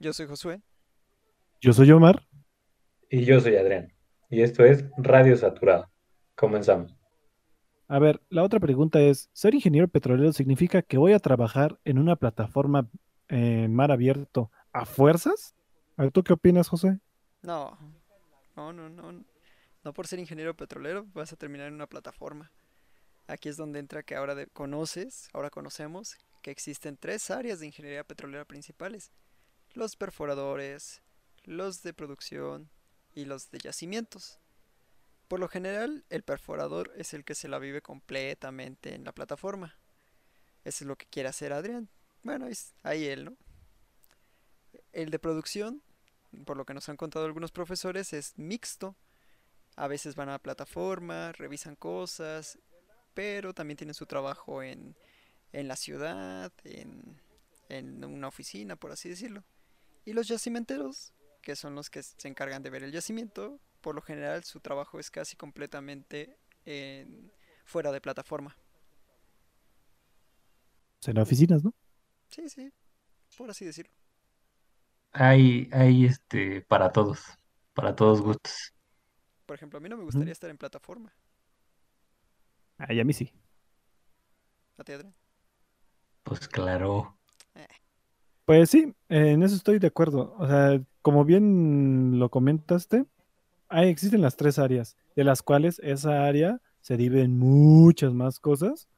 Yo soy Josué. Yo soy Omar. Y yo soy Adrián. Y esto es Radio Saturado. Comenzamos. A ver, la otra pregunta es, ¿ser ingeniero petrolero significa que voy a trabajar en una plataforma en mar abierto a fuerzas? A ver, ¿tú qué opinas, José? No, no, no, no. No por ser ingeniero petrolero vas a terminar en una plataforma. Aquí es donde entra que ahora de- conoces, ahora conocemos que existen tres áreas de ingeniería petrolera principales. Los perforadores, los de producción y los de yacimientos. Por lo general, el perforador es el que se la vive completamente en la plataforma. Eso es lo que quiere hacer Adrián. Bueno, es ahí él, ¿no? El de producción, por lo que nos han contado algunos profesores, es mixto. A veces van a la plataforma, revisan cosas, pero también tienen su trabajo en, en la ciudad, en, en una oficina, por así decirlo. Y los yacimenteros, que son los que se encargan de ver el yacimiento, por lo general su trabajo es casi completamente en- fuera de plataforma. En oficinas, ¿no? Sí, sí, por así decirlo. Hay, hay este para todos, para todos gustos. Por ejemplo, a mí no me gustaría estar en plataforma. Ay, a mí sí. ¿A ti, Adrián? Pues claro. Pues sí, en eso estoy de acuerdo. O sea, como bien lo comentaste, ahí existen las tres áreas, de las cuales esa área se divide en muchas más cosas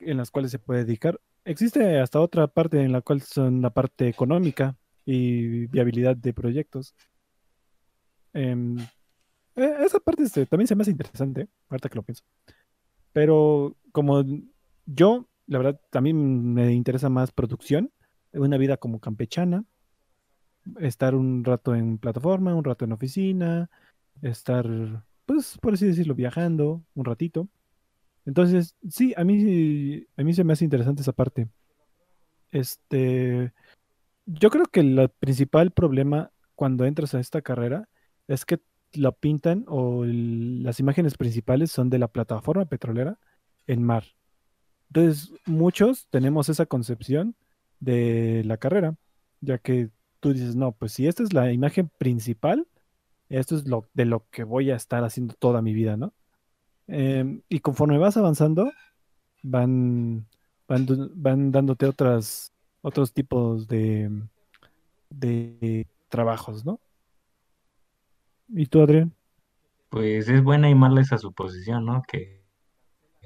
en las cuales se puede dedicar. Existe hasta otra parte en la cual son la parte económica y viabilidad de proyectos. Eh, esa parte este, también se me hace interesante, ahorita que lo pienso. Pero como yo, la verdad, también me interesa más producción, una vida como campechana, estar un rato en plataforma, un rato en oficina, estar, pues, por así decirlo, viajando un ratito. Entonces, sí, a mí, a mí se me hace interesante esa parte. Este, yo creo que el principal problema cuando entras a esta carrera es que lo pintan o las imágenes principales son de la plataforma petrolera en mar. Entonces, muchos tenemos esa concepción de la carrera, ya que tú dices, no, pues si esta es la imagen principal, esto es lo de lo que voy a estar haciendo toda mi vida, ¿no? Em, y conforme vas avanzando, van, van, van dándote otras, otros tipos de, de trabajos, ¿no? ¿Y tú, Adrián? Pues es buena y mala esa suposición, ¿no? Que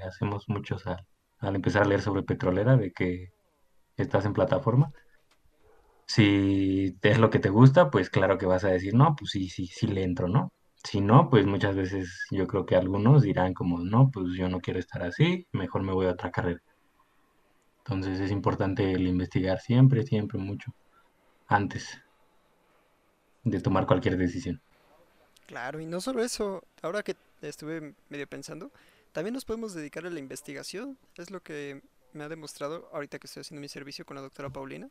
hacemos muchos al, al empezar a leer sobre petrolera, de que estás en plataforma. Si es lo que te gusta, pues claro que vas a decir, no, pues sí, sí, sí le entro, ¿no? Si no, pues muchas veces yo creo que algunos dirán como, no, pues yo no quiero estar así, mejor me voy a otra carrera. Entonces es importante el investigar siempre, siempre mucho, antes de tomar cualquier decisión. Claro, y no solo eso, ahora que estuve medio pensando, también nos podemos dedicar a la investigación. Es lo que me ha demostrado ahorita que estoy haciendo mi servicio con la doctora Paulina.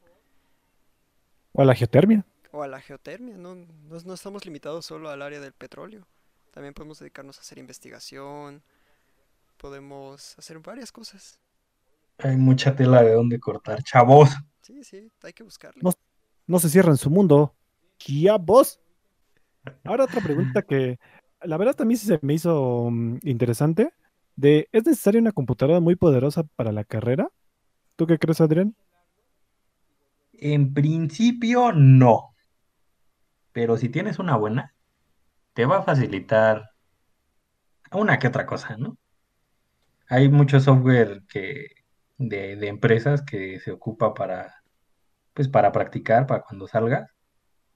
O a la geotermia. O a la geotermia, no, no, no estamos limitados solo al área del petróleo. También podemos dedicarnos a hacer investigación, podemos hacer varias cosas. Hay mucha tela de dónde cortar, chavos. Sí, sí, hay que buscarle. No, no se cierra en su mundo. Ya vos. Ahora otra pregunta que la verdad también se me hizo mm, interesante. ¿Es necesaria una computadora muy poderosa para la carrera? ¿Tú qué crees, Adrián? En principio no, pero si tienes una buena, te va a facilitar una que otra cosa, ¿no? Hay mucho software que de, de empresas que se ocupa para, pues para practicar, para cuando salgas,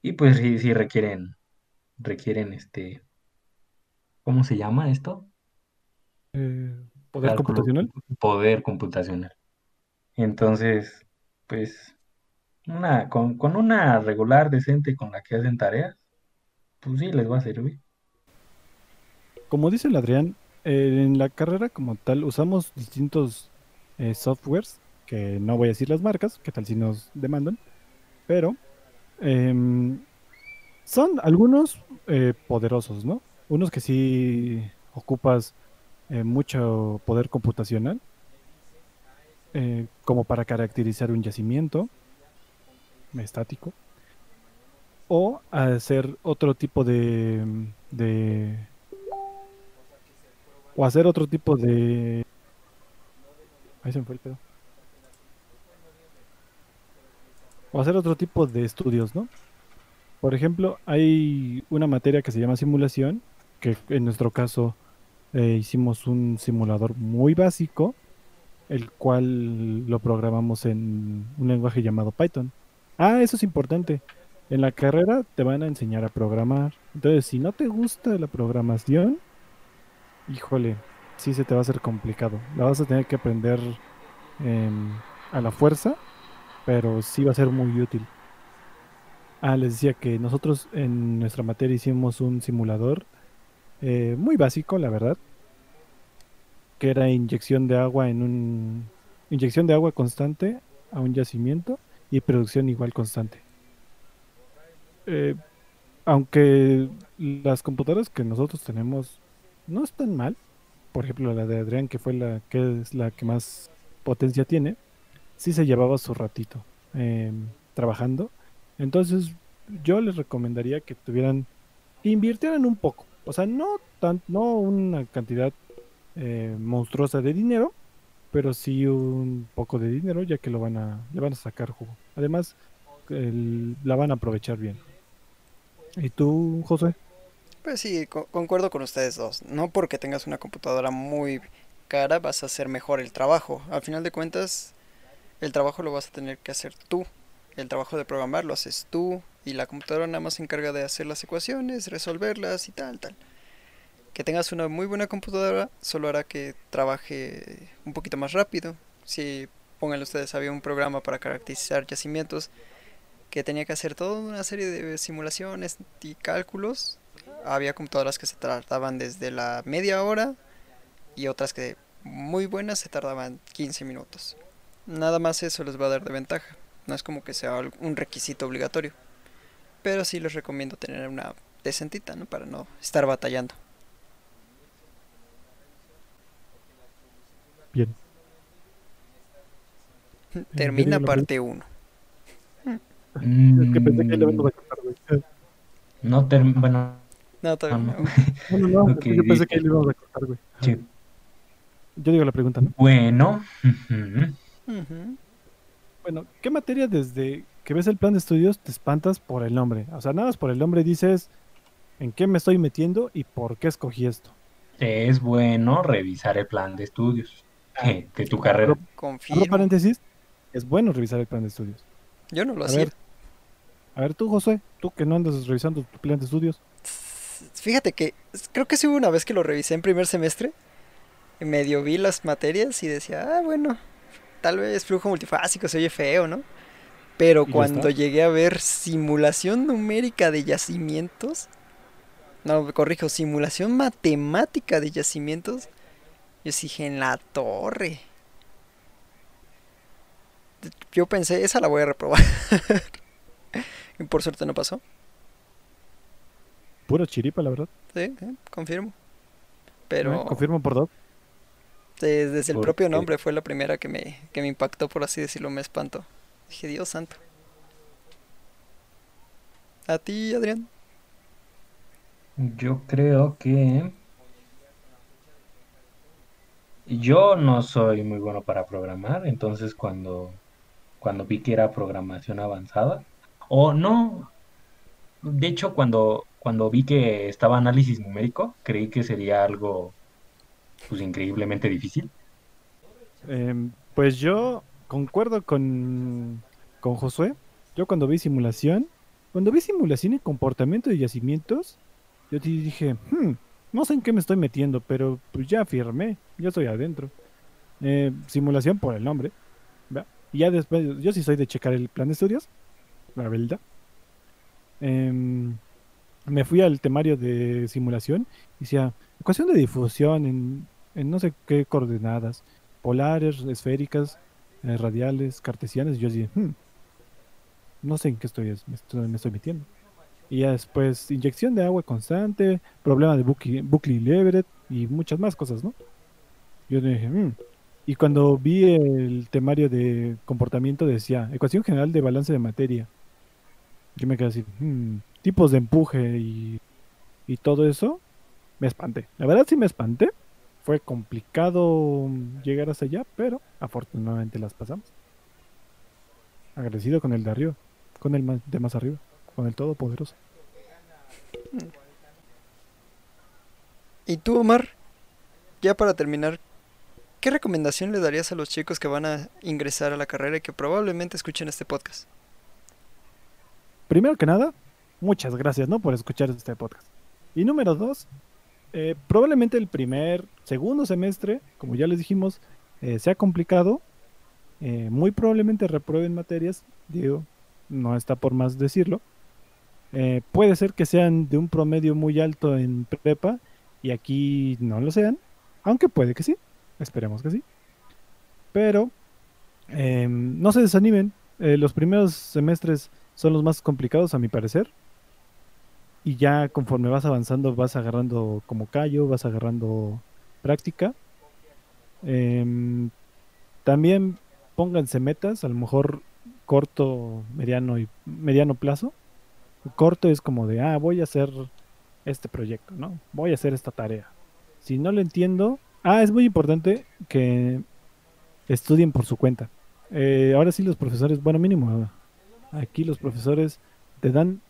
y pues sí, sí requieren, requieren este, ¿cómo se llama esto? Eh, ¿poder Cálculo, computacional? poder computacional. Entonces, pues, una, con, con una regular decente con la que hacen tareas, pues sí les va a servir. Como dice el Adrián, eh, en la carrera como tal usamos distintos eh, softwares, que no voy a decir las marcas, que tal si nos demandan, pero em, son algunos poderosos, ¿no? Unos que sí ocupas eh, mucho poder computacional, eh, como para caracterizar un yacimiento estático. o hacer otro tipo de, de o hacer otro tipo de ahí se me fue el pedo o hacer otro tipo de estudios, ¿no? Por ejemplo, hay una materia que se llama simulación, que en nuestro caso eh, hicimos un simulador muy básico, el cual lo programamos en un lenguaje llamado Python. Ah, eso es importante. En la carrera te van a enseñar a programar. Entonces, si no te gusta la programación, híjole, sí se te va a hacer complicado. La vas a tener que aprender em, a la fuerza, pero sí va a ser muy útil. Ah, les decía que nosotros en nuestra materia hicimos un simulador eh, muy básico, la verdad, que era inyección de agua en un inyección de agua constante a un yacimiento y producción igual constante. Eh, aunque las computadoras que nosotros tenemos no están mal, por ejemplo la de Adrián que fue la que es la que más potencia tiene, sí se llevaba su ratito em, trabajando entonces, yo les recomendaría que tuvieran, invirtieran un poco, o sea, no tan, no una cantidad eh, monstruosa de dinero, pero sí un poco de dinero, ya que lo van a, le van a sacar jugo. Además, la van a aprovechar bien. ¿Y tú, José? Pues sí, concuerdo con ustedes dos. No porque tengas una computadora muy cara vas a hacer mejor el trabajo. Al final de cuentas, el trabajo lo vas a tener que hacer tú el trabajo de programar lo haces tú y la computadora nada más se encarga de hacer las ecuaciones, resolverlas y tal, tal. Que tengas una muy buena computadora solo hará que trabaje un poquito más rápido. Si, pónganle ustedes, había un programa para caracterizar yacimientos que tenía que hacer toda una serie de simulaciones y cálculos. Había computadoras que se tardaban desde la media hora y otras que muy buenas se tardaban 15 minutos. Nada más eso les va a dar de ventaja. No es como que sea un requisito obligatorio. Pero sí les recomiendo tener una decentita, ¿no? Para no estar batallando. Bien. Termina parte 1. Es que pensé que le íbamos a cortar, güey. No termina. Bueno. No, todavía no. No, no, no. Okay. Yo pensé que le íbamos a cortar, güey. Sí. Yo digo la pregunta, ¿no? Bueno. Bueno, ¿qué materia desde que ves el plan de estudios te espantas por el nombre? O sea, nada más por el nombre dices en qué me estoy metiendo y por qué escogí esto. Es bueno revisar el plan de estudios de, tu carrera. Confirmo. paréntesis, es bueno revisar el plan de estudios. Yo no lo a hacía. Ver, a ver, tú, José, tú que no andas revisando tu plan de estudios. Fíjate que creo que sí hubo una vez que lo revisé en primer semestre. Medio vi las materias y decía, ah, bueno, tal vez flujo multifásico se oye feo, ¿no? Pero cuando llegué a ver simulación numérica de yacimientos, no, corrijo, simulación matemática de yacimientos, yo dije, en la torre. Yo pensé, esa la voy a reprobar. y por suerte no pasó. Puro chiripa, la verdad. Sí, confirmo. Pero... confirmo por dos. Desde, el propio nombre fue la primera que me, que me impactó, por así decirlo, me espantó. Dije, Dios santo. ¿A ti, Adrián? Yo creo que... Yo no soy muy bueno para programar, entonces cuando, cuando vi que era programación avanzada, o no, de hecho cuando, cuando vi que estaba análisis numérico, creí que sería algo pues increíblemente difícil. Em, pues yo concuerdo con, con Josué. Yo cuando vi simulación, cuando vi simulación y comportamiento de yacimientos, yo dije, hmm, no sé en qué me estoy metiendo, pero pues ya firmé, ya estoy adentro. Eh, simulación por el nombre. Ya después, yo sí soy de checar el plan de estudios, la verdad. Em, me fui al temario de simulación y decía, ecuación de difusión en en no sé qué coordenadas, polares, esféricas, eh, radiales, cartesianas, y yo dije, hmm, no sé en qué estoy me, estoy, metiendo. Y ya después, inyección de agua constante, problema de Buckley-Leverett y muchas más cosas, ¿no? Yo dije, hmm". y cuando vi el temario de comportamiento decía, ecuación general de balance de materia. Yo me quedé así, hmm, tipos de empuje y, y todo eso, me espanté. La verdad sí me espanté. Fue complicado llegar hasta allá, pero afortunadamente las pasamos. Agradecido con el de arriba, con el más- de más arriba, con el todopoderoso. ¿Y tú, Omar? Ya para terminar, ¿qué recomendación le darías a los chicos que van a ingresar a la carrera y que probablemente escuchen este podcast? Primero que nada, muchas gracias, ¿no? Por escuchar este podcast. Y número dos, eh, probablemente el primer, segundo semestre, como ya les dijimos, eh, sea complicado. eh, muy probablemente reprueben materias, digo, no está por más decirlo. Eh, puede ser que sean de un promedio muy alto en prepa y aquí no lo sean, aunque puede que sí, esperemos que sí. Pero em, no se desanimen, los primeros semestres son los más complicados a mi parecer. Y ya conforme vas avanzando vas agarrando como callo, vas agarrando práctica. Em, también pónganse metas, a lo mejor corto, mediano y mediano plazo. Corto es como de, ah, voy a hacer este proyecto, ¿no? Voy a hacer esta tarea. Si no lo entiendo, ah, es muy importante que estudien por su cuenta. Eh, ahora sí los profesores, bueno, mínimo, aquí los profesores te dan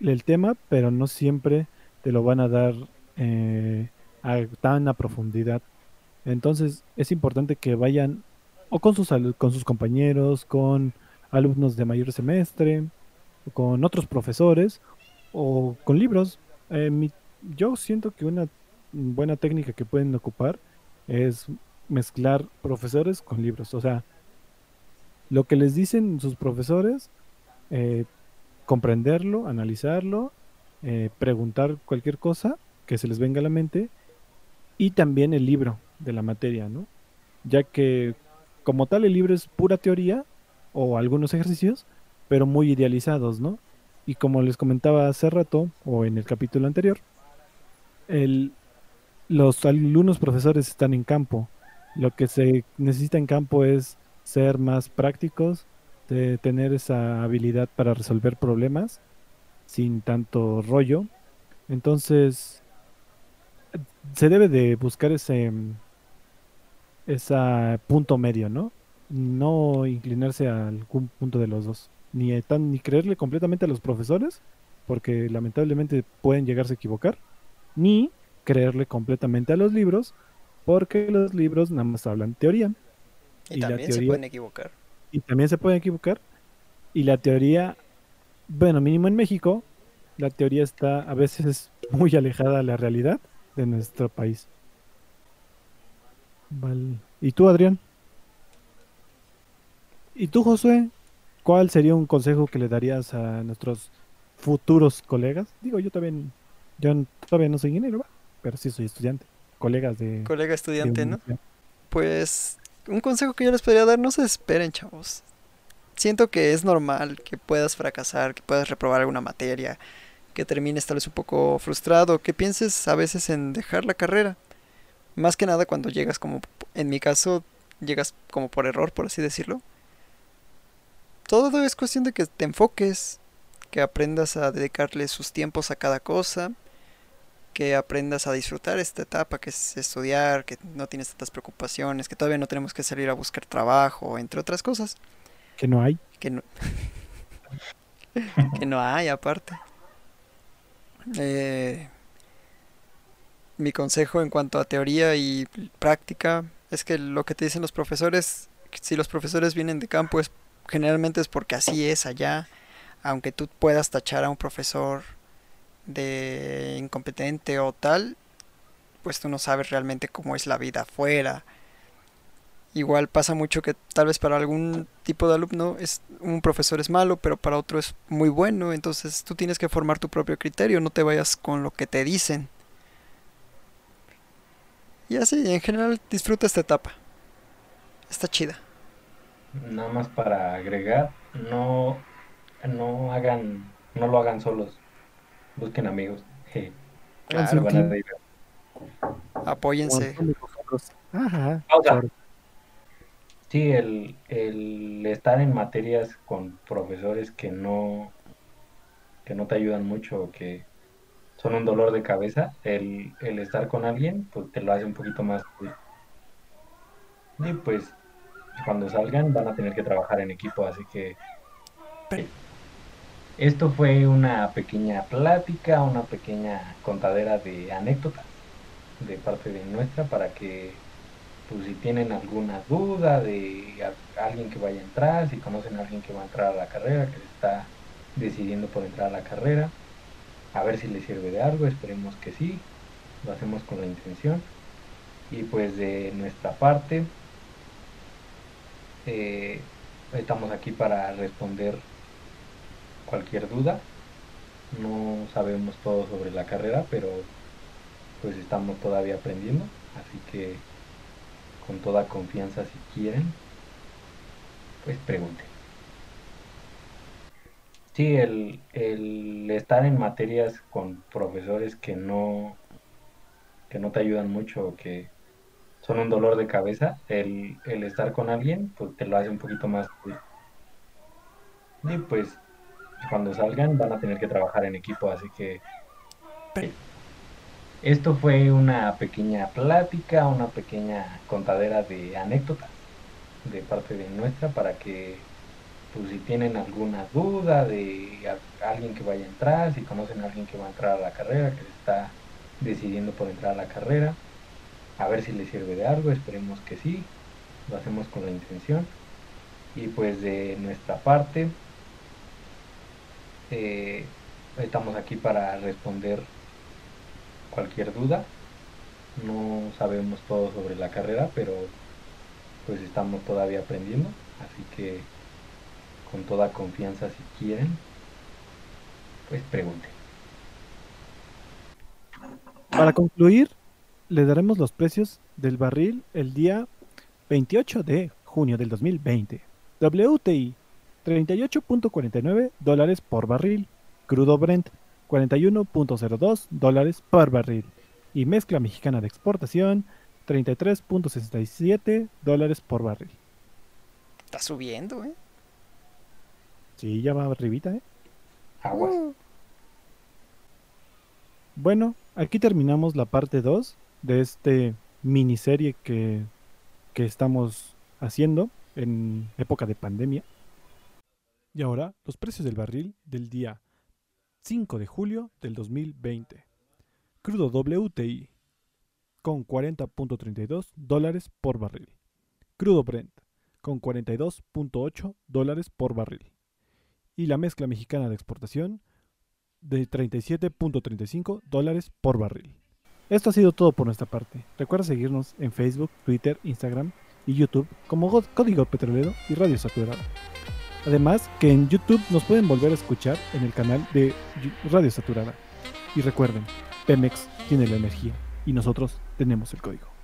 el tema, pero no siempre te lo van a dar eh, a tan a profundidad. Entonces es importante que vayan o con sus, con sus compañeros, con alumnos de mayor semestre, con otros profesores o con libros. Eh, yo siento que una buena técnica que pueden ocupar es mezclar profesores con libros. O sea, lo que les dicen sus profesores, eh, comprenderlo, analizarlo, eh, preguntar cualquier cosa que se les venga a la mente y también el libro de la materia, ¿no? Ya que como tal el libro es pura teoría o algunos ejercicios, pero muy idealizados, ¿no? Y como les comentaba hace rato o en el capítulo anterior, el, los alumnos profesores están en campo. Lo que se necesita en campo es ser más prácticos, de tener esa habilidad para resolver problemas sin tanto rollo. Entonces, se debe de buscar ese, ese punto medio, ¿no? No inclinarse a algún punto de los dos. Ni, tan, ni creerle completamente a los profesores, porque lamentablemente pueden llegarse a equivocar, ni creerle completamente a los libros, porque los libros nada más hablan teoría. Y, Y la también se teoría- pueden equivocar. Y también se pueden equivocar. Y la teoría, bueno, mínimo en México, la teoría está a veces muy alejada de la realidad de nuestro país. Vale. ¿Y tú, Adrián? ¿Y tú, Josué? ¿Cuál sería un consejo que le darías a nuestros futuros colegas? Digo, yo también, yo todavía no soy ingeniero, ¿va? pero sí soy estudiante. Colegas de, Colega de estudiante, ¿no? Pues un consejo que yo les podría dar, no se esperen, chavos. Siento que es normal que puedas fracasar, que puedas reprobar alguna materia, que termines tal vez un poco frustrado, que pienses a veces en dejar la carrera. Más que nada cuando llegas como, en mi caso, llegas como por error, por así decirlo. Todo es cuestión de que te enfoques, que aprendas a dedicarle sus tiempos a cada cosa, que aprendas a disfrutar esta etapa que es estudiar, que no tienes tantas preocupaciones, que todavía no tenemos que salir a buscar trabajo, entre otras cosas, Que no hay. que no, que no hay aparte. Eh, mi consejo en cuanto a teoría y práctica es que lo que te dicen los profesores, si los profesores vienen de campo, es, generalmente es porque así es allá, aunque tú puedas tachar a un profesor de incompetente o tal, pues tú no sabes realmente cómo es la vida afuera. Igual pasa mucho que tal vez para algún tipo de alumno es un profesor es malo, pero para otro es muy bueno, entonces tú tienes que formar tu propio criterio, no te vayas con lo que te dicen. Y así, en general disfruta esta etapa. Está chida. Nada más para agregar, no, no hagan, no lo hagan solos. Busquen amigos. Je, Claro, van a. Apóyense. Nosotros. Ajá. Por- Sí, el, el estar en materias con profesores que no, que no te ayudan mucho o que son un dolor de cabeza, el, el estar con alguien, pues te lo hace un poquito más... Y pues cuando salgan van a tener que trabajar en equipo, así que... Esto fue una pequeña plática, una pequeña contadera de anécdotas de parte de nuestra para que pues si tienen alguna duda de alguien que vaya a entrar, si conocen a alguien que va a entrar a la carrera, que está decidiendo por entrar a la carrera, a ver si les sirve de algo, esperemos que sí, lo hacemos con la intención. Y pues de nuestra parte, eh, estamos aquí para responder cualquier duda. No sabemos todo sobre la carrera, pero pues estamos todavía aprendiendo, así que con toda confianza si quieren, pues pregunten. Sí, el, el estar en materias con profesores que no, que no te ayudan mucho o que son un dolor de cabeza, el, el estar con alguien, pues te lo hace un poquito más... Y pues cuando salgan van a tener que trabajar en equipo, así que... Esto fue una pequeña plática, una pequeña contadera de anécdotas de parte de nuestra para que pues si tienen alguna duda de alguien que vaya a entrar, si conocen a alguien que va a entrar a la carrera, que está decidiendo por entrar a la carrera, a ver si les sirve de algo, esperemos que sí, lo hacemos con la intención. Y pues de nuestra parte, eh, estamos aquí para responder cualquier duda. No sabemos todo sobre la carrera, pero pues estamos todavía aprendiendo, así que con toda confianza si quieren, pues pregunten. Para concluir, le daremos los precios del barril el día 28 de junio del 2020. WTI 38.49 dólares por barril. Crudo Brent 41.02 dólares por barril. Y mezcla mexicana de exportación 33.67 dólares por barril. Está subiendo, ¿eh? Sí, ya va arribita, ¿eh? Aguas. Uh. Bueno, aquí terminamos la parte 2 de este miniserie que, que estamos haciendo en época de pandemia. Y ahora, los precios del barril del día 5 de julio del 2020. Crudo WTI con 40.32 dólares por barril. Crudo Brent con 42.8 dólares por barril. Y la mezcla mexicana de exportación de 37.35 dólares por barril. Esto ha sido todo por nuestra parte. Recuerda seguirnos en Facebook, Twitter, Instagram y YouTube como Código Petrolero y Radio Saturada. Además que en YouTube nos pueden volver a escuchar en el canal de Radio Saturada. Y recuerden, Pemex tiene la energía y nosotros tenemos el código.